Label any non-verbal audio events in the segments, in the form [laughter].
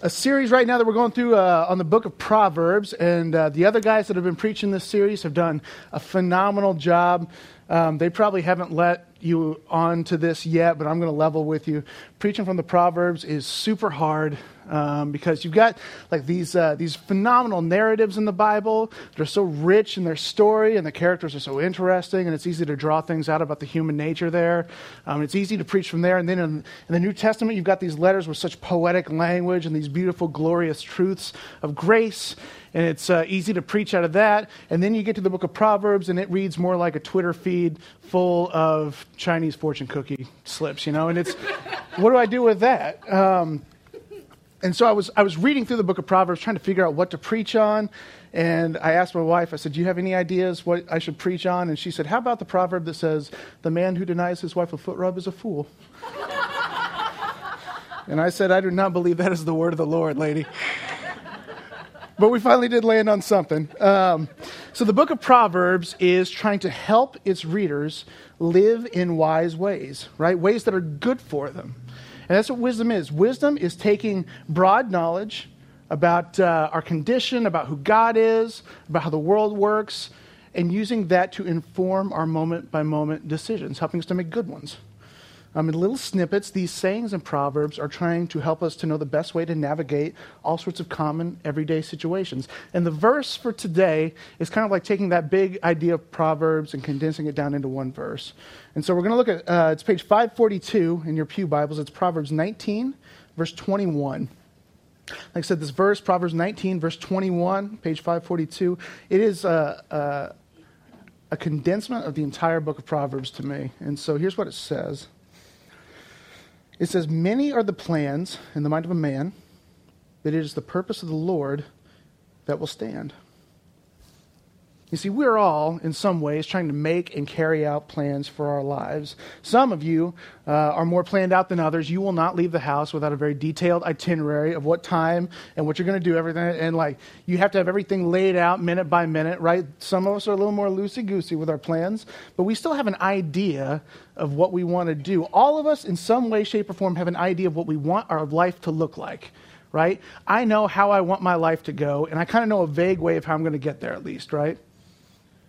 a series right now that we're going through uh, on the book of Proverbs, and uh, the other guys that have been preaching this series have done a phenomenal job. Um, they probably haven't let you on to this yet, but I'm going to level with you. Preaching from the Proverbs is super hard um, because you've got like these uh, these phenomenal narratives in the Bible. They're so rich in their story, and the characters are so interesting, and it's easy to draw things out about the human nature there. Um, it's easy to preach from there. And then in, in the New Testament, you've got these letters with such poetic language and these beautiful, glorious truths of grace and it's uh, easy to preach out of that. And then you get to the book of Proverbs, and it reads more like a Twitter feed full of Chinese fortune cookie slips, you know. And it's, what do I do with that? Um, and so I was, I was reading through the book of Proverbs trying to figure out what to preach on. And I asked my wife, I said, Do you have any ideas what I should preach on? And she said, How about the proverb that says, The man who denies his wife a foot rub is a fool? [laughs] and I said, I do not believe that is the word of the Lord, lady. [laughs] but we finally did land on something. Um, so the book of Proverbs is trying to help its readers live in wise ways, right? Ways that are good for them. And that's what wisdom is. Wisdom is taking broad knowledge about uh, our condition, about who God is, about how the world works, and using that to inform our moment by moment decisions, helping us to make good ones. Um, in little snippets, these sayings and proverbs are trying to help us to know the best way to navigate all sorts of common everyday situations. And the verse for today is kind of like taking that big idea of proverbs and condensing it down into one verse. And so we're going to look at uh, it's page 542 in your Pew Bibles. It's Proverbs 19, verse 21. Like I said, this verse, Proverbs 19, verse 21, page 542, it is a, a, a condensement of the entire book of Proverbs to me. And so here's what it says it says, Many are the plans in the mind of a man, but it is the purpose of the Lord that will stand. You see, we're all, in some ways, trying to make and carry out plans for our lives. Some of you uh, are more planned out than others. You will not leave the house without a very detailed itinerary of what time and what you're going to do, everything. And, like, you have to have everything laid out minute by minute, right? Some of us are a little more loosey goosey with our plans, but we still have an idea of what we want to do. All of us, in some way, shape, or form, have an idea of what we want our life to look like right? I know how I want my life to go, and I kind of know a vague way of how I'm going to get there, at least, right?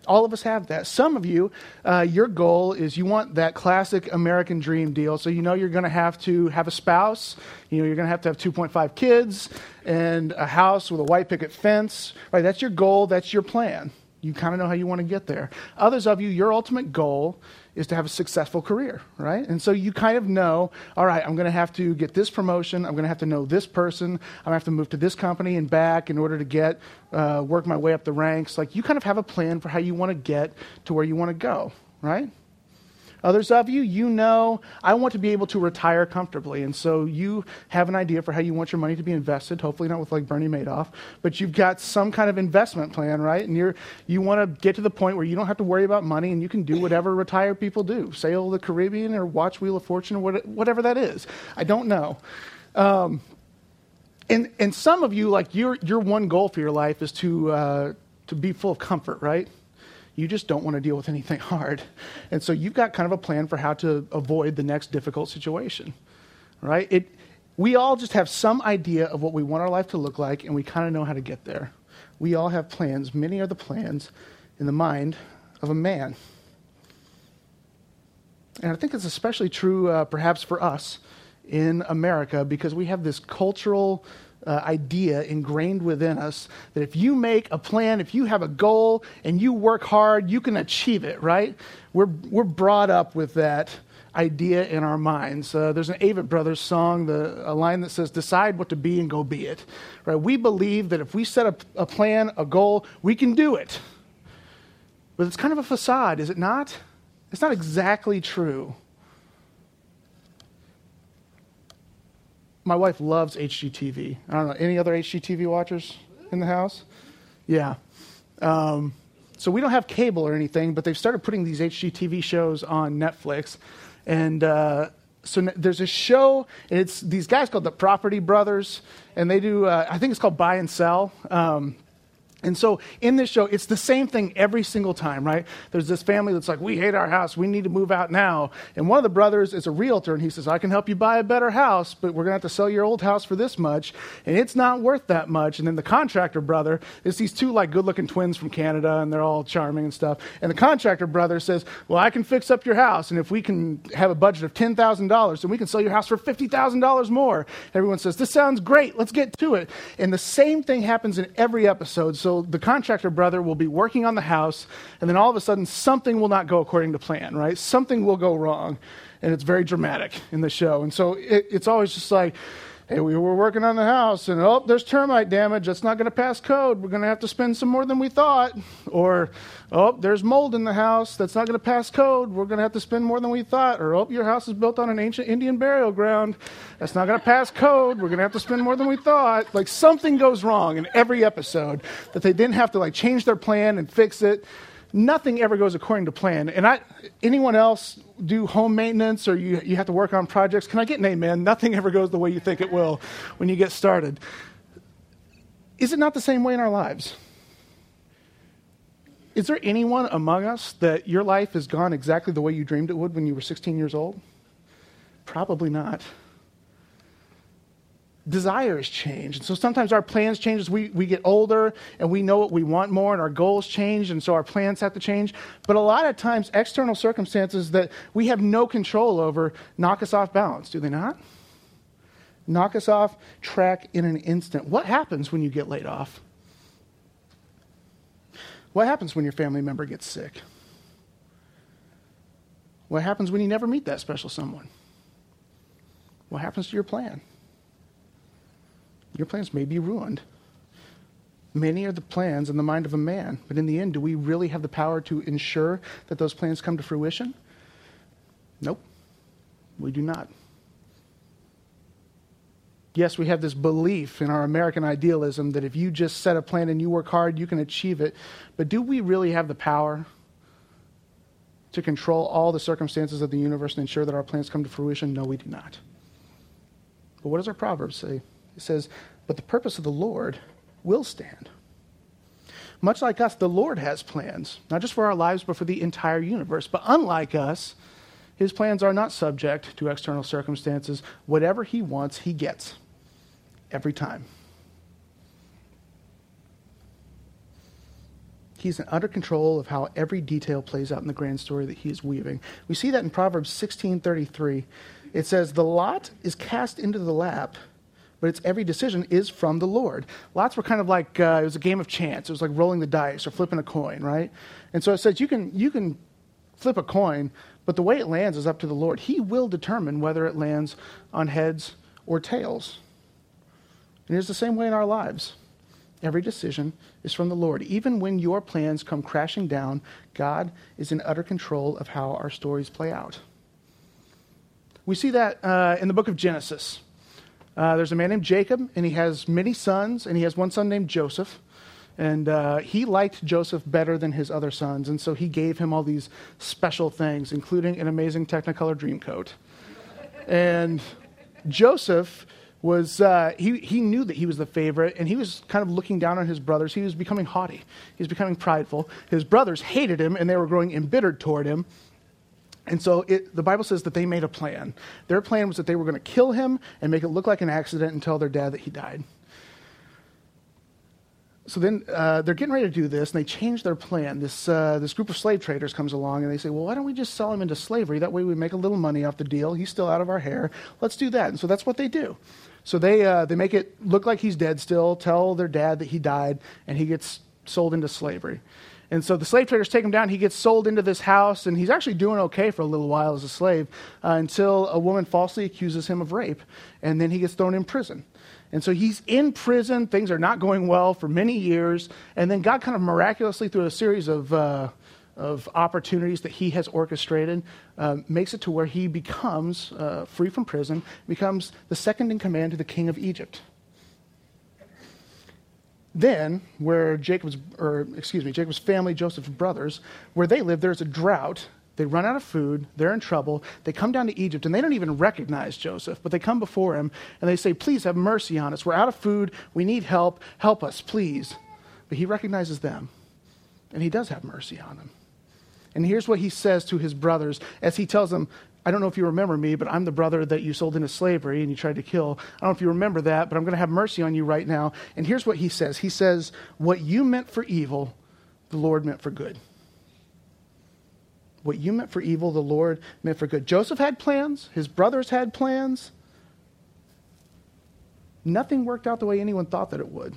All of us have that. Some of you, uh, your goal is you want that classic American dream deal. So you know you're going to have to have a spouse. You know you're going to have to have 2.5 kids and a house with a white picket fence. Right? That's your goal. That's your plan. You kind of know how you want to get there. Others of you, your ultimate goal is to have a successful career, right? And so you kind of know, all right, I'm going to have to get this promotion. I'm going to have to know this person. I'm going to have to move to this company and back in order to get, uh, work my way up the ranks. Like you kind of have a plan for how you want to get to where you want to go, right? Others of you, you know, I want to be able to retire comfortably. And so you have an idea for how you want your money to be invested, hopefully not with like Bernie Madoff, but you've got some kind of investment plan, right? And you're, you want to get to the point where you don't have to worry about money and you can do whatever retired people do sail the Caribbean or watch Wheel of Fortune or whatever that is. I don't know. Um, and, and some of you, like your, your one goal for your life is to, uh, to be full of comfort, right? You just don't want to deal with anything [laughs] hard. And so you've got kind of a plan for how to avoid the next difficult situation, right? It, we all just have some idea of what we want our life to look like, and we kind of know how to get there. We all have plans. Many are the plans in the mind of a man. And I think it's especially true, uh, perhaps, for us in America because we have this cultural uh, idea ingrained within us that if you make a plan, if you have a goal and you work hard, you can achieve it, right? We're, we're brought up with that idea in our minds. Uh, there's an Avett Brothers song, the, a line that says, Decide what to be and go be it. Right? We believe that if we set a, a plan, a goal, we can do it. But it's kind of a facade, is it not? It's not exactly true. My wife loves HGTV. I don't know any other HGTV watchers in the house. Yeah. Um, so we don't have cable or anything, but they've started putting these HGTV shows on Netflix, and uh, so there's a show. And it's these guys called the Property Brothers, and they do. Uh, I think it's called Buy and Sell. Um, And so in this show, it's the same thing every single time, right? There's this family that's like, we hate our house. We need to move out now. And one of the brothers is a realtor, and he says, I can help you buy a better house, but we're going to have to sell your old house for this much. And it's not worth that much. And then the contractor brother is these two like good looking twins from Canada, and they're all charming and stuff. And the contractor brother says, Well, I can fix up your house. And if we can have a budget of $10,000, then we can sell your house for $50,000 more. Everyone says, This sounds great. Let's get to it. And the same thing happens in every episode. So so the contractor brother will be working on the house, and then all of a sudden something will not go according to plan, right? Something will go wrong, and it's very dramatic in the show. And so it, it's always just like, hey, we were working on the house, and oh, there's termite damage. That's not going to pass code. We're going to have to spend some more than we thought. Or, oh, there's mold in the house. That's not going to pass code. We're going to have to spend more than we thought. Or, oh, your house is built on an ancient Indian burial ground. That's not going to pass code. We're going to have to spend more than we thought. Like something goes wrong in every episode that they didn't have to like change their plan and fix it nothing ever goes according to plan. And I, anyone else do home maintenance or you, you have to work on projects? Can I get an amen? [laughs] Nothing ever goes the way you think it will when you get started. Is it not the same way in our lives? Is there anyone among us that your life has gone exactly the way you dreamed it would when you were 16 years old? Probably not desires change. And so sometimes our plans change as we, we get older and we know what we want more and our goals change and so our plans have to change. But a lot of times external circumstances that we have no control over knock us off balance, do they not? Knock us off track in an instant. What happens when you get laid off? What happens when your family member gets sick? What happens when you never meet that special someone? What happens to your plan? Your plans may be ruined. Many are the plans in the mind of a man, but in the end, do we really have the power to ensure that those plans come to fruition? Nope, we do not. Yes, we have this belief in our American idealism that if you just set a plan and you work hard, you can achieve it. But do we really have the power to control all the circumstances of the universe and ensure that our plans come to fruition? No, we do not. But what does our proverb say? It says, But the purpose of the Lord will stand. Much like us, the Lord has plans, not just for our lives, but for the entire universe. But unlike us, his plans are not subject to external circumstances. Whatever he wants, he gets every time. He's in utter control of how every detail plays out in the grand story that he is weaving. We see that in Proverbs 16:33. It says, "The lot is cast into the lap, but it's every decision is from the Lord. Lots were kind of like uh, it was a game of chance. It was like rolling the dice or flipping a coin, right? And so it says you can you can flip a coin, but the way it lands is up to the Lord. He will determine whether it lands on heads or tails. And it's the same way in our lives. Every decision is from the Lord. Even when your plans come crashing down, God is in utter control of how our stories play out. We see that uh, in the book of Genesis. Uh, there's a man named Jacob, and he has many sons, and he has one son named Joseph. And uh, he liked Joseph better than his other sons, and so he gave him all these special things, including an amazing Technicolor Dreamcoat. and Joseph was, uh, he, he knew that he was the favorite, and he was kind of looking down on his brothers. He was becoming haughty, he was becoming prideful. His brothers hated him, and they were growing embittered toward him. And so it, the Bible says that they made a plan. Their plan was that they were going to kill him and make it look like an accident and tell their dad that he died. So then uh, they're getting ready to do this, and they change their plan. This, uh, this group of slave traders comes along, and they say, Well, why don't we just sell him into slavery? That way we make a little money off the deal. He's still out of our hair. Let's do that. And so that's what they do. So they, uh, they make it look like he's dead still, tell their dad that he died, and he gets sold into slavery. And so the slave traders take him down. He gets sold into this house, and he's actually doing okay for a little while as a slave uh, until a woman falsely accuses him of rape, and then he gets thrown in prison. And so he's in prison. Things are not going well for many years. And then God, kind of miraculously, through a series of, uh, of opportunities that he has orchestrated, uh, makes it to where he becomes uh, free from prison, becomes the second in command to the king of Egypt. Then, where Jacob's, or excuse me, Jacob's family, Joseph's brothers, where they live, there's a drought. They run out of food. They're in trouble. They come down to Egypt, and they don't even recognize Joseph, but they come before him and they say, Please have mercy on us. We're out of food. We need help. Help us, please. but he recognizes them, and he does have mercy on them. And here's what he says to his brothers as he tells them, I don't know if you remember me, but I'm the brother that you sold into slavery and you tried to kill. I don't know if you remember that, but I'm going to have mercy on you right now. And here's what he says He says, What you meant for evil, the Lord meant for good. What you meant for evil, the Lord meant for good. Joseph had plans, his brothers had plans. Nothing worked out the way anyone thought that it would.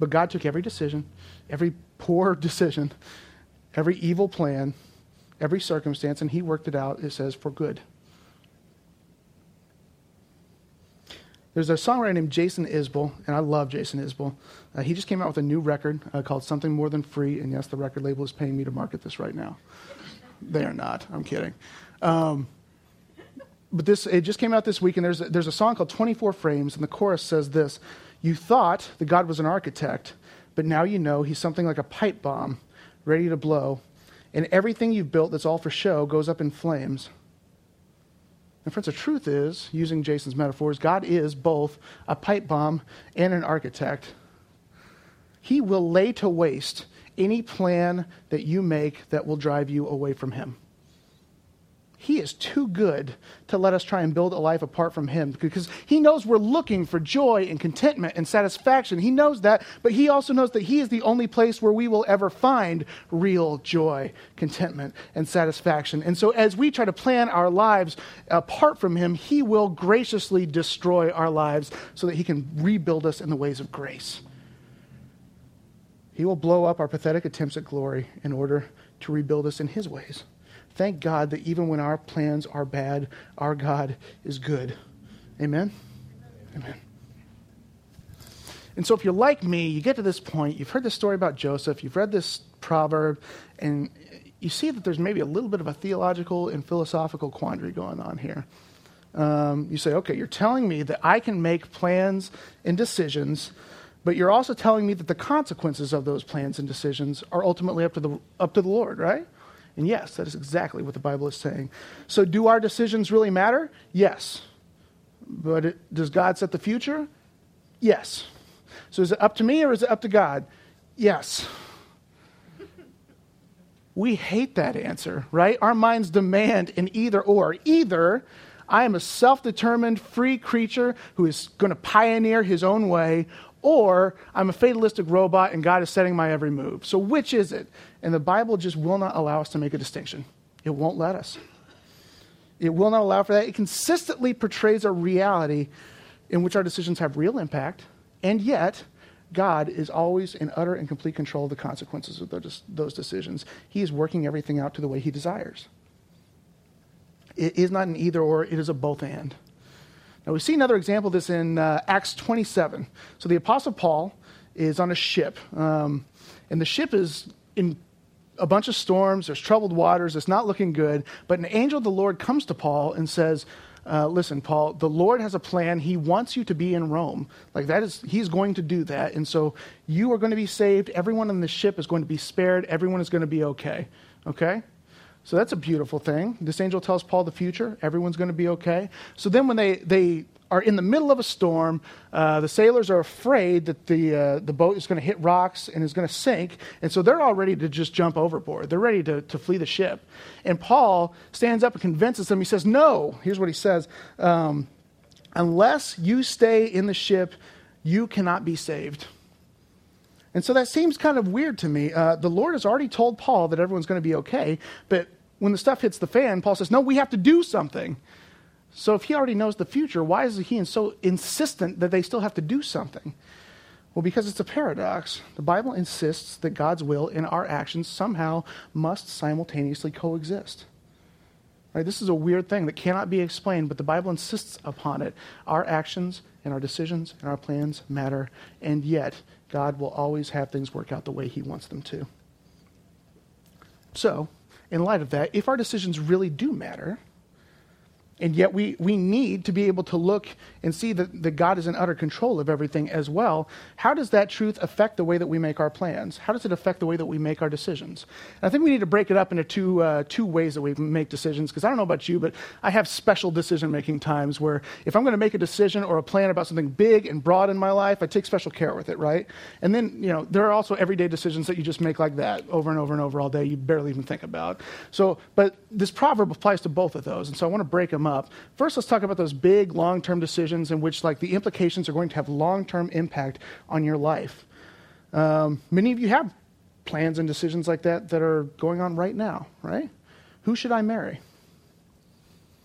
But God took every decision, every poor [laughs] decision, every evil plan, every circumstance, and He worked it out, it says, for good. There's a songwriter named Jason Isbell, and I love Jason Isbell. Uh, he just came out with a new record uh, called Something More Than Free, and yes, the record label is paying me to market this right now. they are not. I'm kidding. Um, but this it just came out this week, and there's a, there's a song called 24 Frames, and the chorus says this: "You thought that God was an architect, but now you know He's something like a pipe bomb, ready to blow, and everything you've built that's all for show goes up in flames." And friends, the truth is, using Jason's metaphors, God is both a pipe bomb and an architect. He will lay to waste any plan that you make that will drive you away from Him. He is too good to let us try and build a life apart from Him because He knows we're looking for joy and contentment and satisfaction. He knows that, but He also knows that He is the only place where we will ever find real joy, contentment, and satisfaction. And so, as we try to plan our lives apart from Him, He will graciously destroy our lives so that He can rebuild us in the ways of grace. He will blow up our pathetic attempts at glory in order to rebuild us in His ways. Thank God that even when our plans are bad, our God is good. Amen? Amen. And so, if you're like me, you get to this point, you've heard this story about Joseph, you've read this proverb, and you see that there's maybe a little bit of a theological and philosophical quandary going on here. Um, you say, okay, you're telling me that I can make plans and decisions, but you're also telling me that the consequences of those plans and decisions are ultimately up to the, up to the Lord, right? And yes, that is exactly what the Bible is saying. So, do our decisions really matter? Yes. But it, does God set the future? Yes. So, is it up to me or is it up to God? Yes. We hate that answer, right? Our minds demand an either or. Either I am a self determined, free creature who is going to pioneer his own way, or I'm a fatalistic robot and God is setting my every move. So, which is it? And the Bible just will not allow us to make a distinction. It won't let us. It will not allow for that. It consistently portrays a reality in which our decisions have real impact, and yet, God is always in utter and complete control of the consequences of those, decisions. He is working everything out to the way He desires. It is not an either or, it is a both and. Now, we see another example of this in uh, Acts 27. So, the Apostle Paul is on a ship, um, and the ship is in a bunch of storms, there's troubled waters, it's not looking good. But an angel of the Lord comes to Paul and says, uh, listen, Paul, the Lord has a plan. He wants you to be in Rome. Like that is, he's going to do that. And so you are going to be saved. Everyone on the ship is going to be spared. Everyone is going to be okay. Okay? So that's a beautiful thing. This angel tells Paul the future. Everyone's going to be okay. So then when they, they are in the middle of a storm, uh, the sailors are afraid that the, uh, the boat is going to hit rocks and is going to sink. And so they're all ready to just jump overboard. They're ready to, to flee the ship. And Paul stands up and convinces them. He says, No. Here's what he says um, Unless you stay in the ship, you cannot be saved. And so that seems kind of weird to me. Uh, the Lord has already told Paul that everyone's going to be okay, but when the stuff hits the fan, Paul says, No, we have to do something. So if he already knows the future, why is he so insistent that they still have to do something? Well, because it's a paradox. The Bible insists that God's will and our actions somehow must simultaneously coexist. Right? This is a weird thing that cannot be explained, but the Bible insists upon it. Our actions and our decisions and our plans matter, and yet God will always have things work out the way He wants them to. So, in light of that, if our decisions really do matter, And yet, we, we need to be able to look and see that, that God is in utter control of everything as well. How does that truth affect the way that we make our plans? How does it affect the way that we make our decisions? And I think we need to break it up into two, uh, two ways that we make decisions, because I don't know about you, but I have special decision making times where if I'm going to make a decision or a plan about something big and broad in my life, I take special care with it, right? And then, you know, there are also everyday decisions that you just make like that over and over and over all day, you barely even think about. So, but this proverb applies to both of those, and so I want to break them up. First, let's talk about those big long term decisions in which, like, the implications are going to have long term impact on your life. Um, many of you have plans and decisions like that that are going on right now, right? Who should I marry?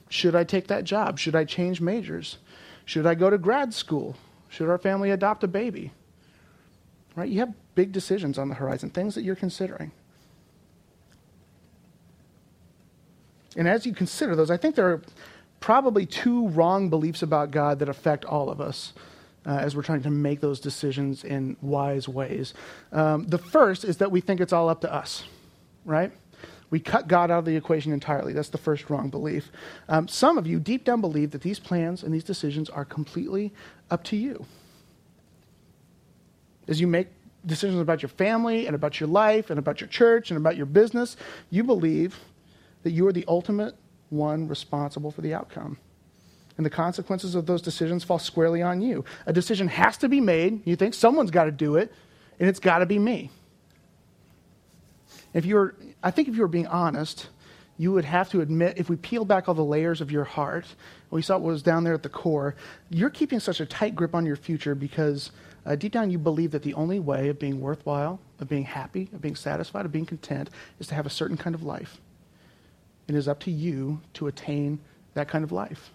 Should I take that job? Should I change majors? Should I go to grad school? Should our family adopt a baby? Right? You have big decisions on the horizon, things that you're considering. And as you consider those, I think there are probably two wrong beliefs about God that affect all of us uh, as we're trying to make those decisions in wise ways. Um, the first is that we think it's all up to us, right? We cut God out of the equation entirely. That's the first wrong belief. Um, some of you deep down believe that these plans and these decisions are completely up to you. As you make decisions about your family and about your life and about your church and about your business, you believe that you are the ultimate one responsible for the outcome. And the consequences of those decisions fall squarely on you. A decision has to be made. You think someone's got to do it, and it's got to be me. If you're, I think if you were being honest, you would have to admit, if we peel back all the layers of your heart, we saw what was down there at the core, you're keeping such a tight grip on your future because uh, deep down you believe that the only way of being worthwhile, of being happy, of being satisfied, of being content, is to have a certain kind of life. It is up to you to attain that kind of life.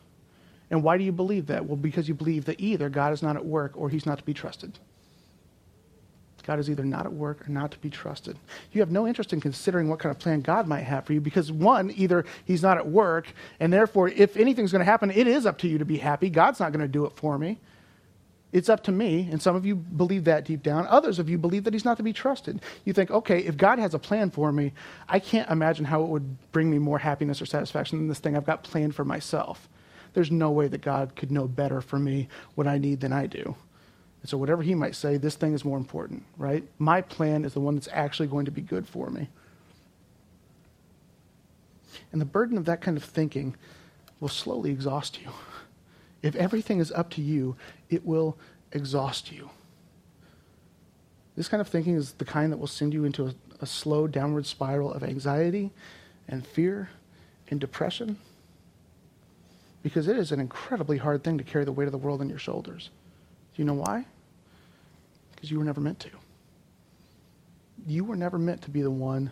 And why do you believe that? Well, because you believe that either God is not at work or he's not to be trusted. God is either not at work or not to be trusted. You have no interest in considering what kind of plan God might have for you because, one, either he's not at work, and therefore, if anything's going to happen, it is up to you to be happy. God's not going to do it for me. It's up to me. And some of you believe that deep down. Others of you believe that he's not to be trusted. You think, okay, if God has a plan for me, I can't imagine how it would bring me more happiness or satisfaction than this thing I've got planned for myself. There's no way that God could know better for me what I need than I do. And so, whatever he might say, this thing is more important, right? My plan is the one that's actually going to be good for me. And the burden of that kind of thinking will slowly exhaust you. If everything is up to you, it will exhaust you. This kind of thinking is the kind that will send you into a, a slow downward spiral of anxiety and fear and depression. Because it is an incredibly hard thing to carry the weight of the world on your shoulders. Do you know why? Because you were never meant to. You were never meant to be the one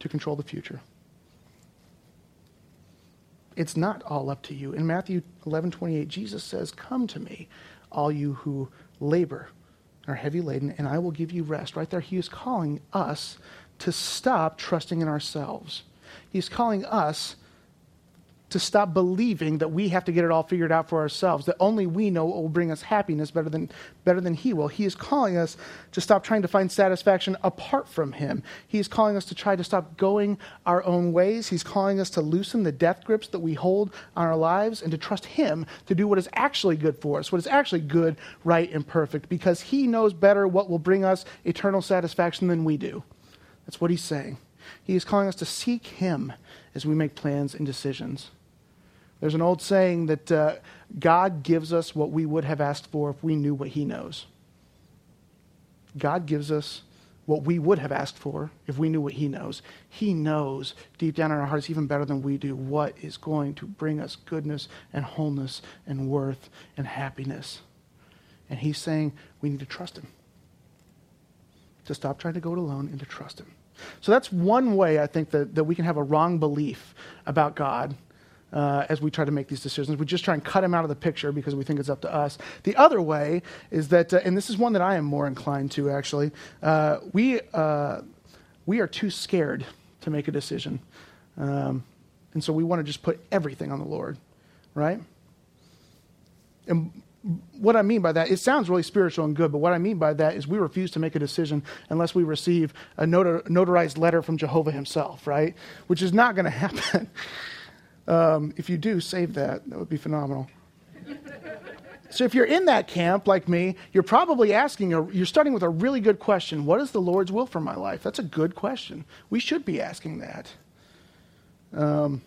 to control the future it's not all up to you. In Matthew 11 28, Jesus says, Come to me, all you who labor and are heavy laden, and I will give you rest. Right there, he is calling us to stop trusting in ourselves. He's calling us to stop believing that we have to get it all figured out for ourselves, that only we know what will bring us happiness better than, better than He will. He is calling us to stop trying to find satisfaction apart from Him. He is calling us to try to stop going our own ways. He's calling us to loosen the death grips that we hold on our lives and to trust Him to do what is actually good for us, what is actually good, right, and perfect, because He knows better what will bring us eternal satisfaction than we do. That's what He's saying. He is calling us to seek Him as we make plans and decisions. There's an old saying that uh, God gives us what we would have asked for if we knew what He knows. God gives us what we would have asked for if we knew what He knows. He knows deep down in our hearts, even better than we do, what is going to bring us goodness and wholeness and worth and happiness. And He's saying we need to trust Him. To stop trying to go it alone and to trust Him. So that's one way I think that, that we can have a wrong belief about God uh, as we try to make these decisions. We just try and cut him out of the picture because we think it's up to us. The other way is that, uh, and this is one that I am more inclined to actually, uh, we, uh, we are too scared to make a decision. Um, and so we want to just put everything on the Lord, right? And what I mean by that, it sounds really spiritual and good, but what I mean by that is we refuse to make a decision unless we receive a notar- notarized letter from Jehovah himself, right? Which is not going [laughs] to happen. Um, if you do, save that. That would be phenomenal. So if you're in that camp like me, you're probably asking, a, you're starting with a really good question. What is the Lord's will for my life? That's a good question. We should be asking that. Um,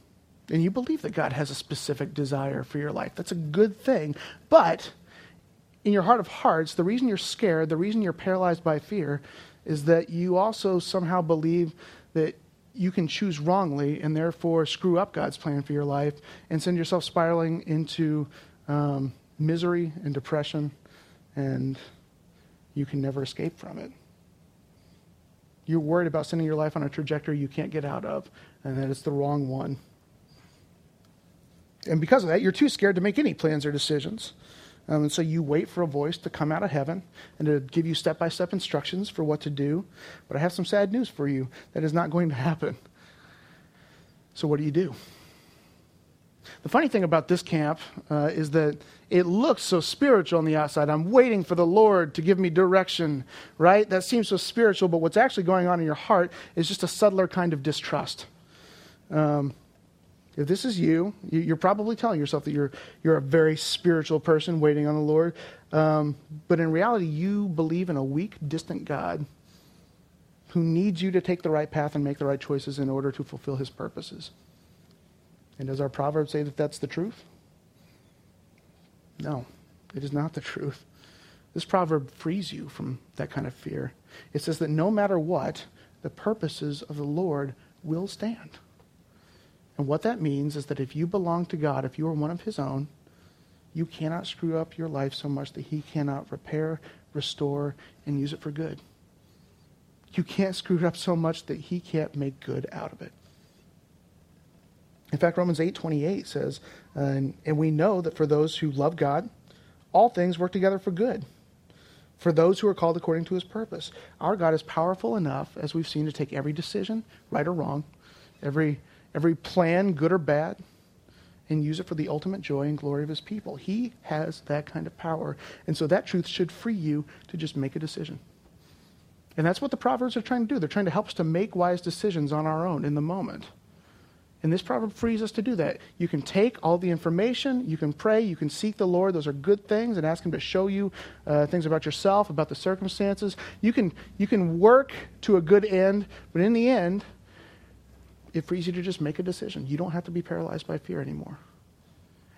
and you believe that God has a specific desire for your life. That's a good thing. But in your heart of hearts, the reason you're scared, the reason you're paralyzed by fear, is that you also somehow believe that you can choose wrongly and therefore screw up God's plan for your life and send yourself spiraling into um, misery and depression, and you can never escape from it. You're worried about sending your life on a trajectory you can't get out of, and that it's the wrong one. And because of that, you're too scared to make any plans or decisions. Um, and so you wait for a voice to come out of heaven and to give you step by step instructions for what to do. But I have some sad news for you that is not going to happen. So, what do you do? The funny thing about this camp uh, is that it looks so spiritual on the outside. I'm waiting for the Lord to give me direction, right? That seems so spiritual, but what's actually going on in your heart is just a subtler kind of distrust. Um, if this is you, you're probably telling yourself that you're, you're a very spiritual person waiting on the Lord. Um, but in reality, you believe in a weak, distant God who needs you to take the right path and make the right choices in order to fulfill his purposes. And does our proverb say that that's the truth? No, it is not the [laughs] truth. This proverb frees you from that kind of fear. It says that no matter what, the purposes of the Lord will stand. And what that means is that if you belong to God, if you are one of His own, you cannot screw up your life so much that He cannot repair, restore, and use it for good. You can't screw it up so much that He can't make good out of it. In fact, Romans 8:28 says, uh, and, and we know that for those who love God, all things work together for good. For those who are called according to his purpose. Our God is powerful enough, as we've seen, to take every decision, right or wrong, every every plan, good or bad, and use it for the ultimate joy and glory of his people. He has that kind of power. And so that truth should free you to just make a decision. And that's what the Proverbs are trying to do. They're trying to help us to make wise decisions on our own in the moment. And this proverb frees us to do that. You can take all the information, you can pray, you can seek the Lord. Those are good things, and ask Him to show you uh, things about yourself, about the circumstances. You can, you can work to a good end, but in the end, it frees you to just make a decision. You don't have to be paralyzed by fear anymore.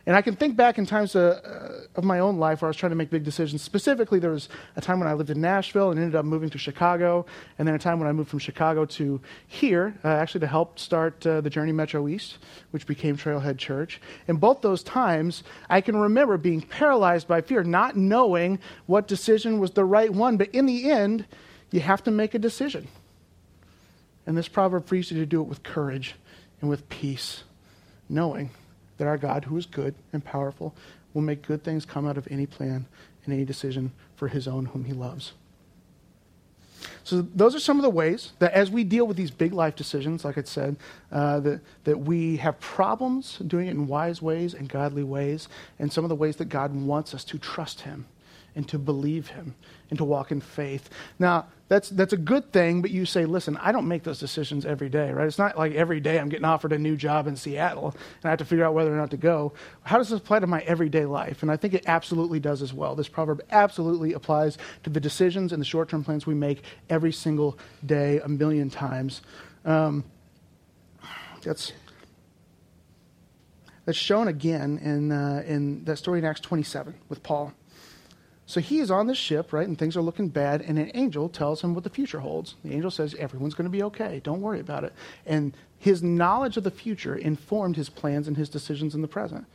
And I can think back in times uh, uh, of my own life where I was trying to make big decisions. Specifically, there was a time when I lived in Nashville and ended up moving to Chicago, and then a time when I moved from Chicago to here, uh, actually to help start uh, the Journey Metro East, which became Trailhead Church. And both those times, I can remember being paralyzed by fear, not knowing what decision was the right one. But in the end, you have to make a decision. And this proverb frees you to do it with courage and with peace, knowing that our God, who is good and powerful, will make good things come out of any plan and any decision for his own whom he loves. So, those are some of the ways that as we deal with these big life decisions, like I said, uh, that, that we have problems doing it in wise ways and godly ways, and some of the ways that God wants us to trust him and to believe him and to walk in faith. Now, that's, that's a good thing, but you say, listen, I don't make those decisions every day, right? It's not like every day I'm getting offered a new job in Seattle and I have to figure out whether or not to go. How does this apply to my everyday life? And I think it absolutely does as well. This proverb absolutely applies to the decisions and the short term plans we make every single day, a million times. Um, that's, that's shown again in, uh, in that story in Acts 27 with Paul. So he is on this ship, right, and things are looking bad, and an angel tells him what the future holds. The angel says, Everyone's going to be okay. Don't worry about it. And his knowledge of the future informed his plans and his decisions in the present.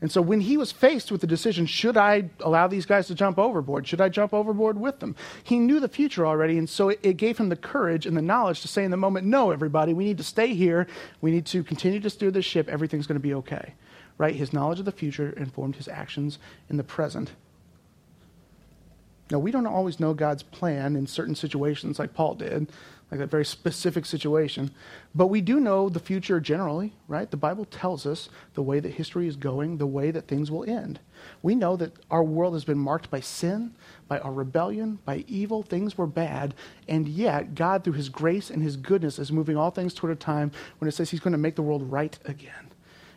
And so when he was faced with the decision, should I allow these guys to jump overboard? Should I jump overboard with them? He knew the future already, and so it, it, gave him the courage and the knowledge to say in the moment, no, everybody, we need to stay here. We need to continue to steer this ship. Everything's going to be okay. Right? His knowledge of the future informed his actions in the present. Now, we don't always know God's plan in certain situations like Paul did, like that very specific situation, but we do know the future generally, right? The Bible tells us the way that history is going, the way that things will end. We know that our world has been marked by sin, by our rebellion, by evil. Things were bad, and yet God, through his grace and his goodness, is moving all things toward a time when it says he's going to make the world right again.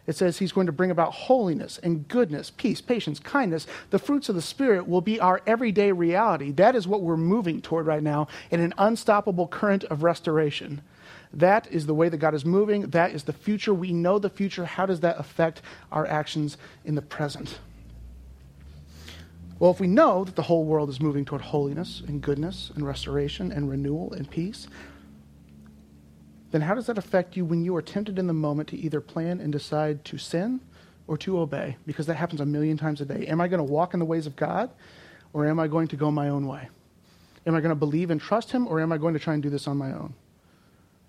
It says he's going to bring about holiness and goodness, peace, patience, kindness. The fruits of the Spirit will be our everyday reality. That is what we're moving toward right now in an unstoppable current of restoration. That is the way that God is moving. That is the future. We know the future. How does that affect our actions in the present? Well, if we know that the whole world is moving toward holiness and goodness and restoration and renewal and peace, then how does that affect you when you are tempted in the moment to either plan and decide to sin or to obey? Because that happens a million times a day. Am I going to walk in the ways of God or am I going to go my own way? Am I going to believe and trust Him or am I going to try and do this on my own?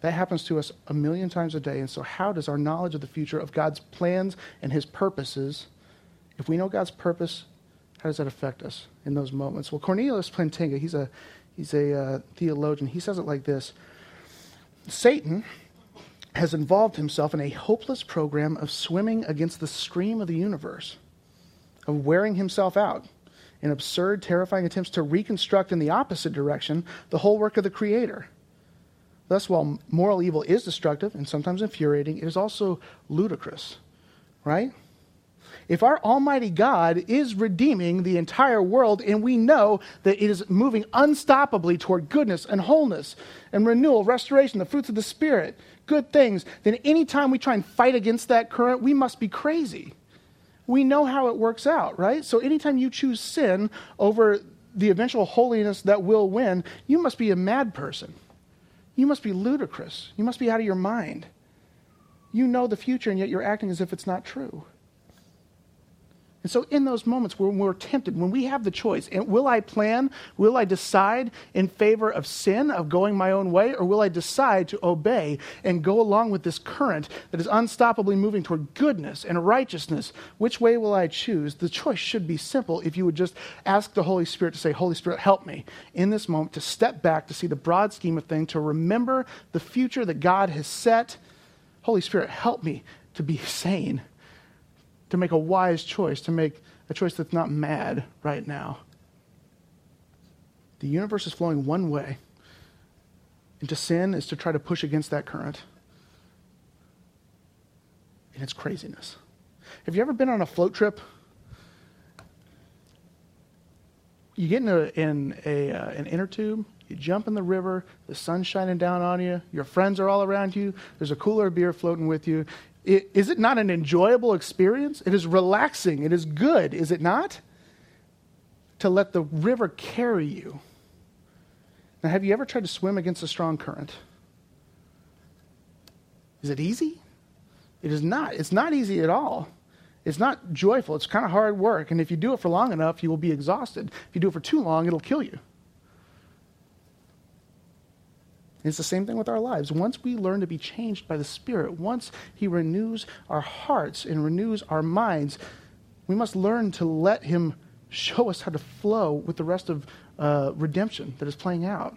That happens to us a million times a day. And so, how does our knowledge of the future, of God's plans and His purposes, if we know God's purpose, how does that affect us in those moments? Well, Cornelius Plantinga, he's a, he's a uh, theologian, he says it like this Satan has involved himself in a hopeless program of swimming against the stream of the universe, of wearing himself out in absurd, terrifying attempts to reconstruct in the opposite direction the whole work of the Creator. Thus, while moral evil is destructive and sometimes infuriating, it is also ludicrous, right? If our Almighty God is redeeming the entire world and we know that it is moving unstoppably toward goodness and wholeness and renewal, restoration, the fruits of the Spirit, good things, then anytime we try and fight against that current, we must be crazy. We know how it works out, right? So anytime you choose sin over the eventual holiness that will win, you must be a mad person. You must be ludicrous. You must be out of your mind. You know the future, and yet you're acting as if it's not true. And so, in those moments when we're tempted, when we have the choice, and will I plan, will I decide in favor of sin, of going my own way, or will I decide to obey and go along with this current that is unstoppably moving toward goodness and righteousness? Which way will I choose? The choice should be simple if you would just ask the Holy Spirit to say, Holy Spirit, help me in this moment to step back, to see the broad scheme of things, to remember the future that God has set. Holy Spirit, help me to be [laughs] sane to make a wise choice, to make a choice that's not mad right now. The universe is flowing one way, and to sin is to try to push against that current. And it's craziness. Have you ever been on a float trip? You get in, a, in a, uh, an inner tube, you jump in the river, the sun's shining down on you, your friends are all around you, there's a cooler beer floating with you, it, is it not an enjoyable experience? It is relaxing. It is good, is it not? To let the river carry you. Now, have you ever tried to swim against a strong current? Is it easy? It is not. It's not easy at all. It's not joyful. It's kind of hard work. And if you do it for long enough, you will be exhausted. If you do it for too long, it'll kill you. It's the same thing with our lives. Once we learn to be changed by the Spirit, once He renews our hearts and renews our minds, we must learn to let Him show us how to flow with the rest of uh, redemption that is playing out.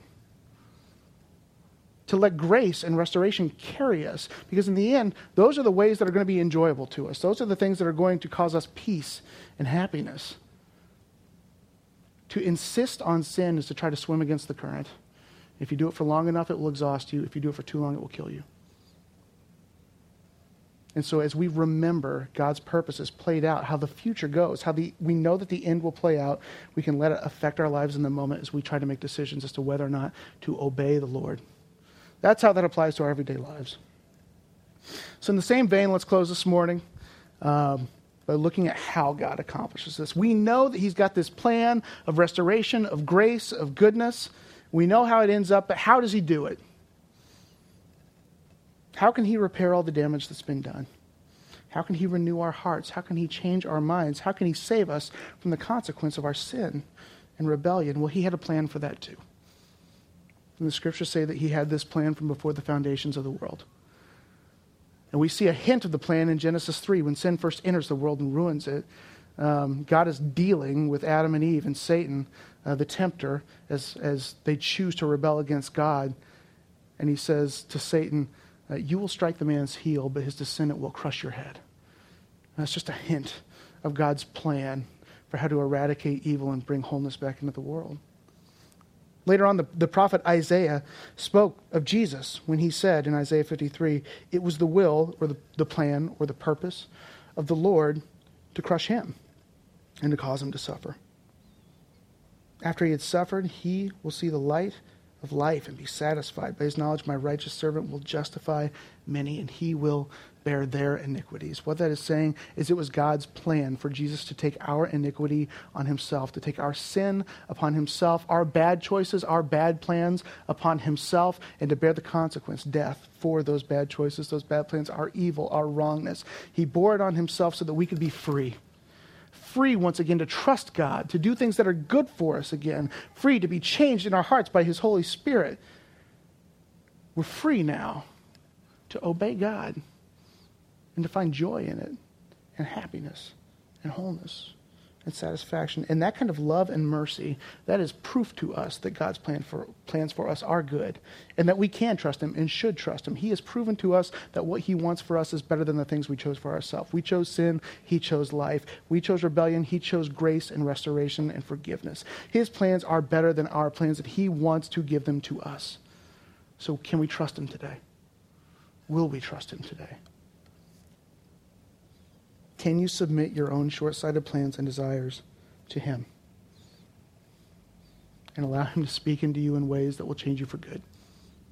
To let grace and restoration carry us. Because in the end, those are the ways that are going to be enjoyable to us. Those are the things that are going to cause us peace and happiness. To insist on sin is to try to swim against the current. If you do it for long enough, it will exhaust you. If you do it for too long, it will kill you. And so, as we remember God's purposes played out, how the future goes, how the, we know that the end will play out, we can let it affect our lives in the moment as we try to make decisions as to whether or not to obey the Lord. That's how that applies to our everyday lives. So, in the same vein, let's close this morning um, by looking at how God accomplishes this. We know that He's got this plan of restoration, of grace, of goodness. We know how it ends up, but how does he do it? How can he repair all the damage that's been done? How can he renew our hearts? How can he change our minds? How can he save us from the consequence of our sin and rebellion? Well, he had a plan for that too. And the scriptures say that he had this plan from before the foundations of the world. And we see a hint of the plan in Genesis 3 when sin first enters the world and ruins it. Um, God is dealing with Adam and Eve and Satan uh, the tempter as, as they choose to rebel against God. And he says to Satan, uh, You will strike the man's heel, but his descendant will crush your head. And that's just a hint of God's plan for how to eradicate evil and bring wholeness back into the world. Later on, the, the prophet Isaiah spoke of Jesus when he said in Isaiah 53 it was the will or the, the plan or the purpose of the Lord to crush him and to cause him to suffer. After he had suffered, he will see the light of life and be satisfied. By his knowledge, my righteous servant will justify many, and he will bear their iniquities. What that is saying is it was God's plan for Jesus to take our iniquity on himself, to take our sin upon himself, our bad choices, our bad plans upon himself, and to bear the consequence, death, for those bad choices, those bad plans, our evil, our wrongness. He bore it on himself so that we could be free free once again to trust God, to do things that are good for us again, free to be changed in our hearts by His Holy Spirit. We're free now to obey God and to find joy in it and happiness and wholeness and satisfaction. And that kind of love and mercy, that is proof to us that God's plan for, plans for us are good and that we can trust Him and should trust Him. He has proven to us that what He wants for us is better than the things we chose for ourselves. We chose sin, He chose life. We chose rebellion, He chose grace and restoration and forgiveness. His plans are better than our plans, and He wants to give them to us. So, can we trust Him today? Will we trust Him today? Can you submit your own short sighted plans and desires to Him? And allow Him to speak into you in ways that will change you for good.